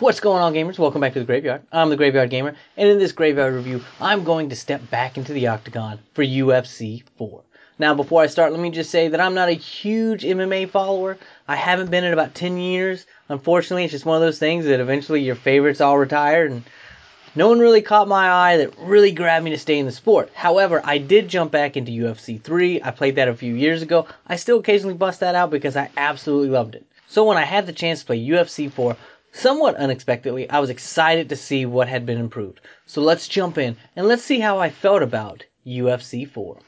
What's going on, gamers? Welcome back to the Graveyard. I'm the Graveyard Gamer, and in this Graveyard review, I'm going to step back into the octagon for UFC 4. Now, before I start, let me just say that I'm not a huge MMA follower. I haven't been in about 10 years. Unfortunately, it's just one of those things that eventually your favorites all retire, and no one really caught my eye that really grabbed me to stay in the sport. However, I did jump back into UFC 3. I played that a few years ago. I still occasionally bust that out because I absolutely loved it. So when I had the chance to play UFC 4, Somewhat unexpectedly, I was excited to see what had been improved. So let's jump in and let's see how I felt about UFC 4.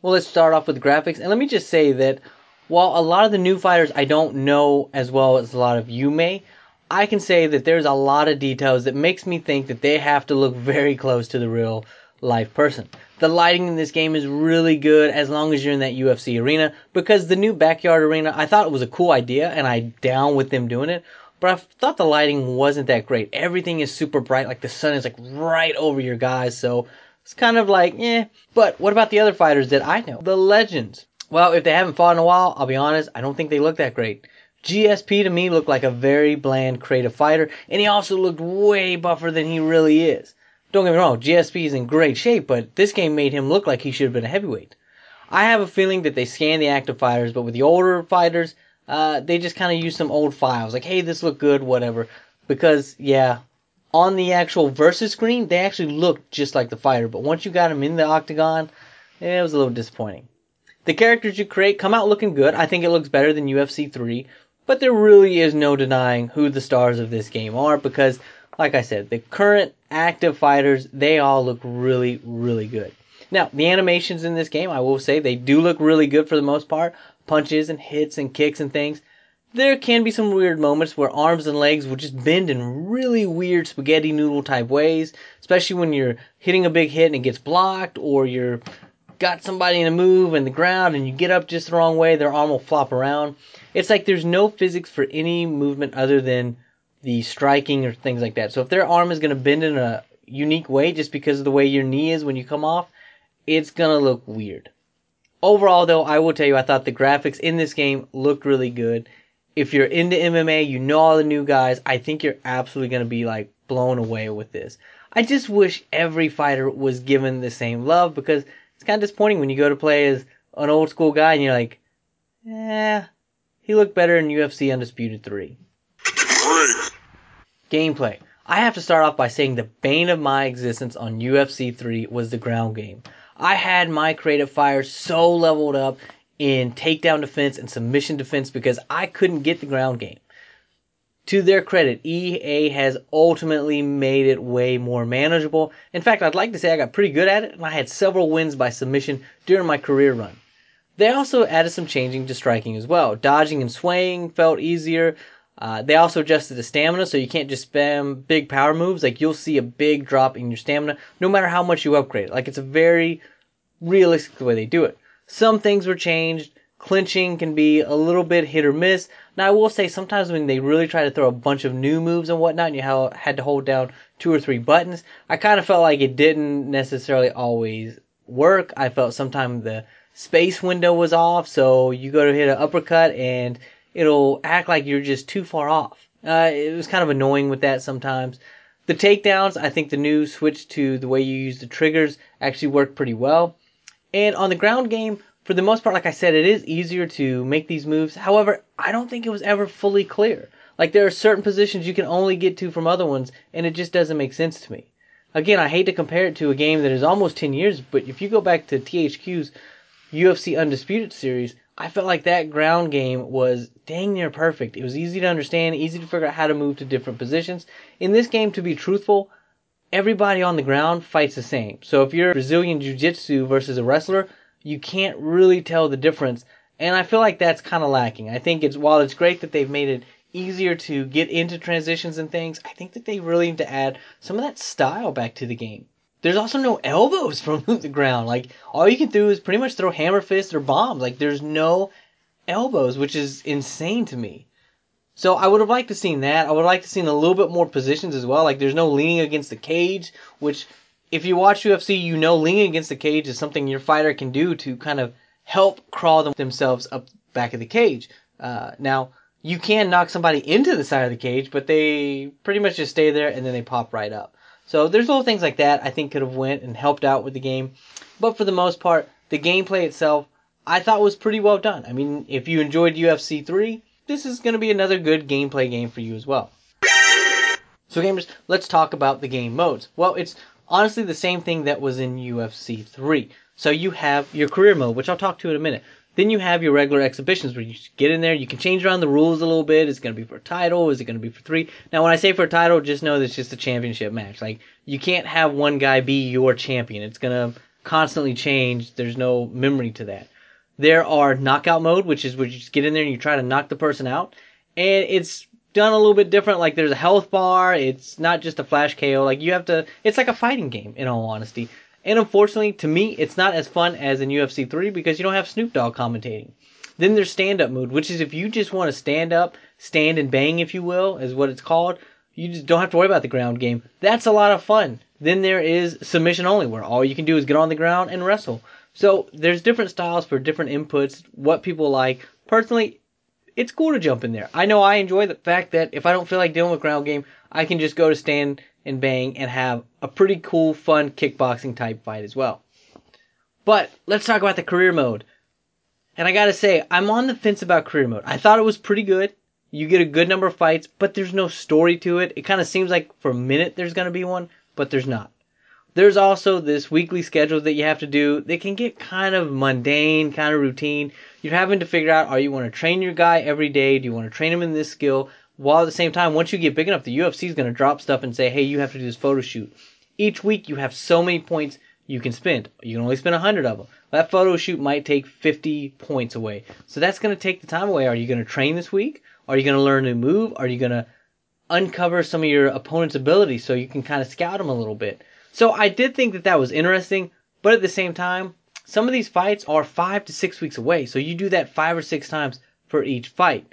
Well, let's start off with graphics. And let me just say that while a lot of the new fighters I don't know as well as a lot of you may, I can say that there's a lot of details that makes me think that they have to look very close to the real life person. The lighting in this game is really good as long as you're in that UFC arena because the new backyard arena, I thought it was a cool idea and I down with them doing it, but I thought the lighting wasn't that great. Everything is super bright, like the sun is like right over your guys, so it's kind of like, eh. But what about the other fighters that I know? The legends. Well, if they haven't fought in a while, I'll be honest, I don't think they look that great. GSP to me looked like a very bland creative fighter, and he also looked way buffer than he really is. Don't get me wrong, GSP is in great shape, but this game made him look like he should have been a heavyweight. I have a feeling that they scan the active fighters, but with the older fighters, uh, they just kind of use some old files, like, hey, this looked good, whatever. Because, yeah, on the actual versus screen, they actually look just like the fighter, but once you got them in the octagon, it was a little disappointing. The characters you create come out looking good. I think it looks better than UFC 3, but there really is no denying who the stars of this game are because like I said, the current active fighters, they all look really, really good. Now, the animations in this game, I will say, they do look really good for the most part. Punches and hits and kicks and things. There can be some weird moments where arms and legs will just bend in really weird spaghetti noodle type ways, especially when you're hitting a big hit and it gets blocked, or you're got somebody in a move in the ground and you get up just the wrong way, their arm will flop around. It's like there's no physics for any movement other than the striking or things like that. So if their arm is going to bend in a unique way just because of the way your knee is when you come off, it's going to look weird. Overall though, I will tell you I thought the graphics in this game looked really good. If you're into MMA, you know all the new guys, I think you're absolutely going to be like blown away with this. I just wish every fighter was given the same love because it's kind of disappointing when you go to play as an old school guy and you're like, eh, he looked better in UFC Undisputed 3. Gameplay. I have to start off by saying the bane of my existence on UFC 3 was the ground game. I had my creative fire so leveled up in takedown defense and submission defense because I couldn't get the ground game. To their credit, EA has ultimately made it way more manageable. In fact, I'd like to say I got pretty good at it, and I had several wins by submission during my career run. They also added some changing to striking as well. Dodging and swaying felt easier. Uh, they also adjusted the stamina, so you can't just spam big power moves. Like you'll see a big drop in your stamina, no matter how much you upgrade. Like it's a very realistic way they do it. Some things were changed. Clinching can be a little bit hit or miss. Now I will say sometimes when they really try to throw a bunch of new moves and whatnot, and you had to hold down two or three buttons, I kind of felt like it didn't necessarily always work. I felt sometimes the space window was off, so you go to hit an uppercut and it'll act like you're just too far off. Uh, it was kind of annoying with that sometimes. The takedowns, I think the new switch to the way you use the triggers actually worked pretty well. And on the ground game, for the most part, like I said, it is easier to make these moves. However, I don't think it was ever fully clear. Like there are certain positions you can only get to from other ones, and it just doesn't make sense to me. Again, I hate to compare it to a game that is almost 10 years, but if you go back to THQ's UFC Undisputed series, I felt like that ground game was dang near perfect. It was easy to understand, easy to figure out how to move to different positions. In this game, to be truthful, everybody on the ground fights the same. So if you're Brazilian Jiu-Jitsu versus a wrestler, you can't really tell the difference. And I feel like that's kind of lacking. I think it's, while it's great that they've made it easier to get into transitions and things, I think that they really need to add some of that style back to the game. There's also no elbows from the ground. Like all you can do is pretty much throw hammer fists or bombs. Like there's no elbows, which is insane to me. So I would have liked to seen that. I would have liked to seen a little bit more positions as well. Like there's no leaning against the cage, which if you watch UFC, you know leaning against the cage is something your fighter can do to kind of help crawl them themselves up back of the cage. Uh, now you can knock somebody into the side of the cage, but they pretty much just stay there and then they pop right up. So there's little things like that I think could have went and helped out with the game. But for the most part, the gameplay itself I thought was pretty well done. I mean, if you enjoyed UFC 3, this is going to be another good gameplay game for you as well. So gamers, let's talk about the game modes. Well, it's honestly the same thing that was in UFC 3. So you have your career mode, which I'll talk to in a minute. Then you have your regular exhibitions where you get in there, you can change around the rules a little bit. Is it going to be for a title? Is it going to be for three? Now, when I say for a title, just know that it's just a championship match. Like, you can't have one guy be your champion. It's going to constantly change. There's no memory to that. There are knockout mode, which is where you just get in there and you try to knock the person out. And it's done a little bit different. Like, there's a health bar. It's not just a flash KO. Like, you have to, it's like a fighting game, in all honesty. And unfortunately, to me, it's not as fun as in UFC 3 because you don't have Snoop Dogg commentating. Then there's stand up mode, which is if you just want to stand up, stand and bang, if you will, is what it's called. You just don't have to worry about the ground game. That's a lot of fun. Then there is submission only, where all you can do is get on the ground and wrestle. So there's different styles for different inputs, what people like. Personally, it's cool to jump in there. I know I enjoy the fact that if I don't feel like dealing with ground game, I can just go to stand and bang and have a pretty cool, fun kickboxing type fight as well. But let's talk about the career mode. And I gotta say, I'm on the fence about career mode. I thought it was pretty good. You get a good number of fights, but there's no story to it. It kind of seems like for a minute there's gonna be one, but there's not. There's also this weekly schedule that you have to do. They can get kind of mundane, kind of routine. You're having to figure out, are you want to train your guy every day? Do you want to train him in this skill? While at the same time, once you get big enough, the UFC is going to drop stuff and say, hey, you have to do this photo shoot. Each week, you have so many points you can spend. You can only spend 100 of them. That photo shoot might take 50 points away. So that's going to take the time away. Are you going to train this week? Are you going to learn a new move? Are you going to uncover some of your opponent's abilities so you can kind of scout them a little bit? So I did think that that was interesting, but at the same time, some of these fights are five to six weeks away. So you do that five or six times for each fight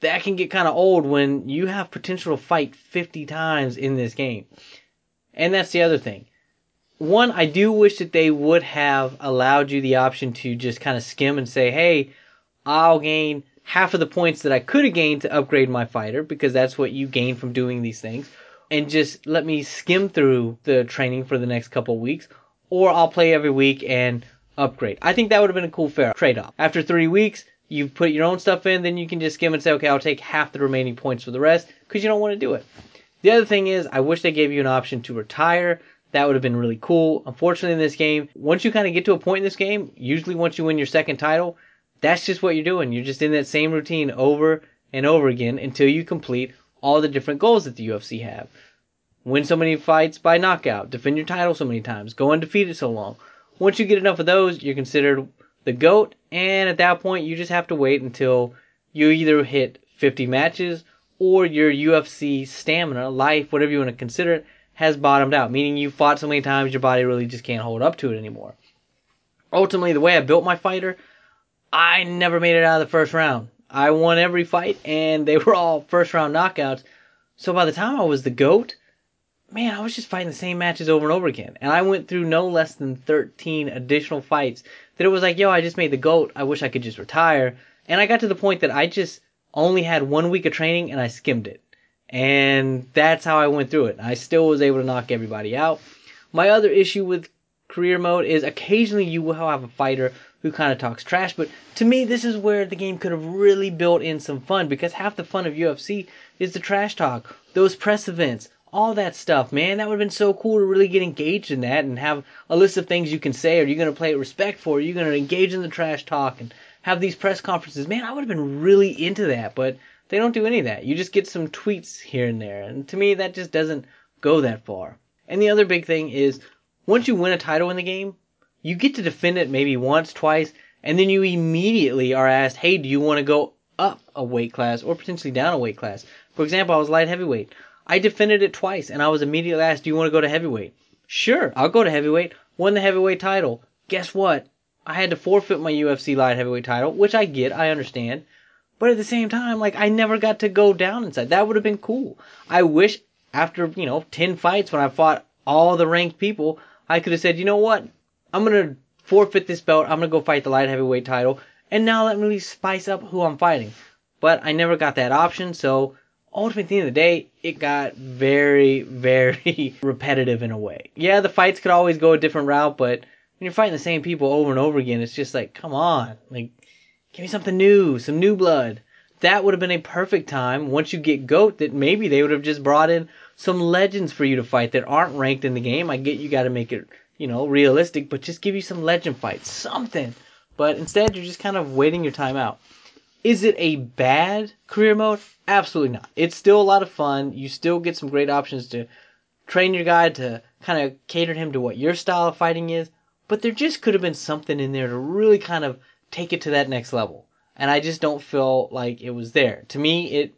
that can get kind of old when you have potential to fight 50 times in this game. And that's the other thing. One, I do wish that they would have allowed you the option to just kind of skim and say, hey, I'll gain half of the points that I could have gained to upgrade my fighter because that's what you gain from doing these things. And just let me skim through the training for the next couple weeks. Or I'll play every week and upgrade. I think that would have been a cool fair trade off. After three weeks, you put your own stuff in, then you can just skim and say, okay, I'll take half the remaining points for the rest because you don't want to do it. The other thing is, I wish they gave you an option to retire. That would have been really cool. Unfortunately, in this game, once you kind of get to a point in this game, usually once you win your second title, that's just what you're doing. You're just in that same routine over and over again until you complete all the different goals that the UFC have. Win so many fights by knockout, defend your title so many times, go undefeated so long. Once you get enough of those, you're considered the GOAT, and at that point, you just have to wait until you either hit 50 matches or your UFC stamina, life, whatever you want to consider it, has bottomed out, meaning you fought so many times your body really just can't hold up to it anymore. Ultimately, the way I built my fighter, I never made it out of the first round. I won every fight, and they were all first round knockouts. So by the time I was the GOAT, man, I was just fighting the same matches over and over again. And I went through no less than 13 additional fights that it was like, yo, I just made the GOAT. I wish I could just retire. And I got to the point that I just only had one week of training and I skimmed it. And that's how I went through it. I still was able to knock everybody out. My other issue with career mode is occasionally you will have a fighter who kind of talks trash, but to me, this is where the game could have really built in some fun because half the fun of UFC is the trash talk, those press events, all that stuff, man. That would have been so cool to really get engaged in that and have a list of things you can say. Are you going to play it respectful? Are you going to engage in the trash talk and have these press conferences? Man, I would have been really into that, but they don't do any of that. You just get some tweets here and there. And to me, that just doesn't go that far. And the other big thing is once you win a title in the game, you get to defend it maybe once, twice, and then you immediately are asked, hey, do you want to go up a weight class or potentially down a weight class? For example, I was light heavyweight. I defended it twice, and I was immediately asked, "Do you want to go to heavyweight?" Sure, I'll go to heavyweight. Won the heavyweight title. Guess what? I had to forfeit my UFC light heavyweight title, which I get, I understand. But at the same time, like I never got to go down inside. That would have been cool. I wish after, you know, 10 fights when I fought all the ranked people, I could have said, "You know what? I'm going to forfeit this belt. I'm going to go fight the light heavyweight title." And now let me spice up who I'm fighting. but I never got that option, so ultimately at the end of the day, it got very, very repetitive in a way. Yeah, the fights could always go a different route, but when you're fighting the same people over and over again, it's just like, come on, like, give me something new, some new blood. That would have been a perfect time once you get GOAT that maybe they would have just brought in some legends for you to fight that aren't ranked in the game. I get you got to make it, you know, realistic, but just give you some legend fights, something. But instead, you're just kind of waiting your time out. Is it a bad career mode? Absolutely not. It's still a lot of fun. You still get some great options to train your guy to kind of cater him to what your style of fighting is. But there just could have been something in there to really kind of take it to that next level. And I just don't feel like it was there. To me, it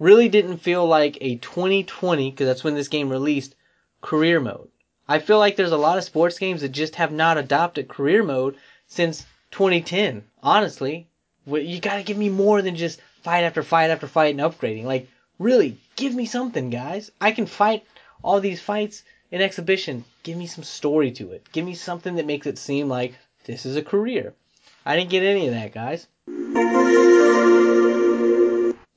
really didn't feel like a 2020, because that's when this game released, career mode. I feel like there's a lot of sports games that just have not adopted career mode since 2010. Honestly, you gotta give me more than just fight after fight after fight and upgrading. Like, really, give me something, guys. I can fight all these fights in exhibition. Give me some story to it. Give me something that makes it seem like this is a career. I didn't get any of that, guys.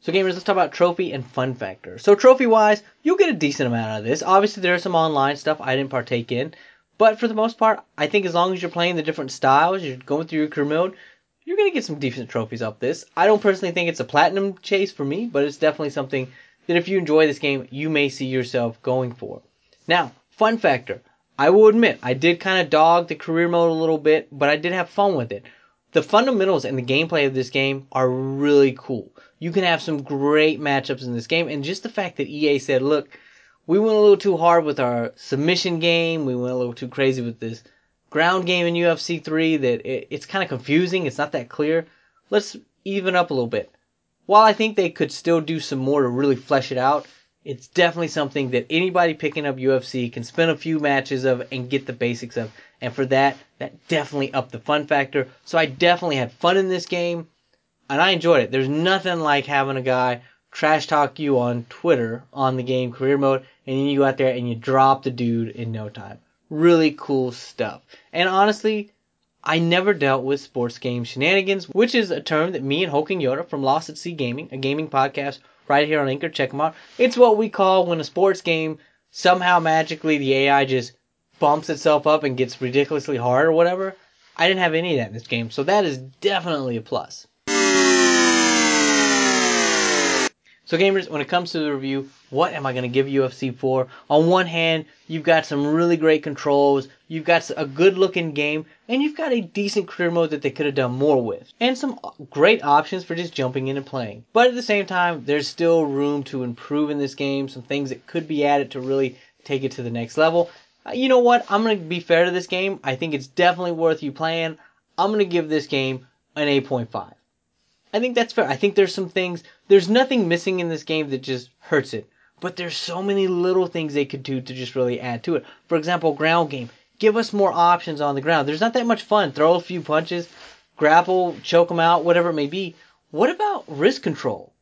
So gamers, let's talk about trophy and fun factor. So trophy wise, you'll get a decent amount out of this. Obviously there's some online stuff I didn't partake in. But for the most part, I think as long as you're playing the different styles, you're going through your career mode, you're gonna get some decent trophies off this. I don't personally think it's a platinum chase for me, but it's definitely something that if you enjoy this game, you may see yourself going for. Now, fun factor. I will admit, I did kind of dog the career mode a little bit, but I did have fun with it. The fundamentals and the gameplay of this game are really cool. You can have some great matchups in this game, and just the fact that EA said, look, we went a little too hard with our submission game, we went a little too crazy with this ground game in UFC 3 that it, it's kind of confusing, it's not that clear. Let's even up a little bit. While I think they could still do some more to really flesh it out, it's definitely something that anybody picking up UFC can spend a few matches of and get the basics of. And for that, that definitely upped the fun factor. So I definitely had fun in this game and I enjoyed it. There's nothing like having a guy trash talk you on Twitter on the game career mode and then you go out there and you drop the dude in no time. Really cool stuff. And honestly, I never dealt with sports game shenanigans, which is a term that me and Hulking Yoda from Lost at Sea Gaming, a gaming podcast right here on Anchor, check them out. It's what we call when a sports game somehow magically the AI just bumps itself up and gets ridiculously hard or whatever. I didn't have any of that in this game, so that is definitely a plus. So gamers, when it comes to the review, what am I going to give UFC 4? On one hand, you've got some really great controls, you've got a good looking game, and you've got a decent career mode that they could have done more with. And some great options for just jumping in and playing. But at the same time, there's still room to improve in this game, some things that could be added to really take it to the next level. Uh, you know what? I'm going to be fair to this game. I think it's definitely worth you playing. I'm going to give this game an 8.5. I think that's fair. I think there's some things, there's nothing missing in this game that just hurts it. But there's so many little things they could do to just really add to it. For example, ground game. Give us more options on the ground. There's not that much fun. Throw a few punches, grapple, choke them out, whatever it may be. What about wrist control?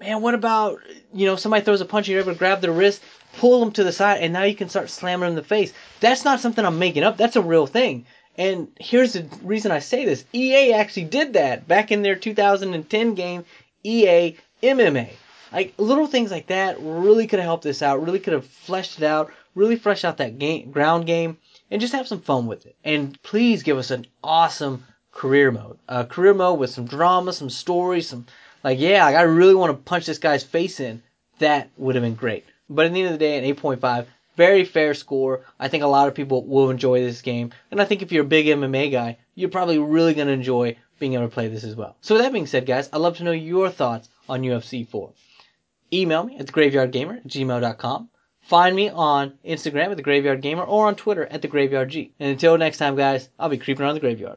Man, what about, you know, somebody throws a punch, you're able to grab their wrist, pull them to the side, and now you can start slamming them in the face. That's not something I'm making up. That's a real thing. And here's the reason I say this. EA actually did that back in their 2010 game, EA MMA. Like little things like that really could have helped this out, really could have fleshed it out, really fleshed out that game, ground game, and just have some fun with it. And please give us an awesome career mode. A career mode with some drama, some story, some like yeah, like I really want to punch this guy's face in. That would have been great. But at the end of the day, an 8.5 very fair score. I think a lot of people will enjoy this game. And I think if you're a big MMA guy, you're probably really going to enjoy being able to play this as well. So with that being said, guys, I'd love to know your thoughts on UFC 4. Email me at thegraveyardgamer at gmail.com. Find me on Instagram at the Graveyard Gamer or on Twitter at the Graveyard G. And until next time, guys, I'll be creeping around the graveyard.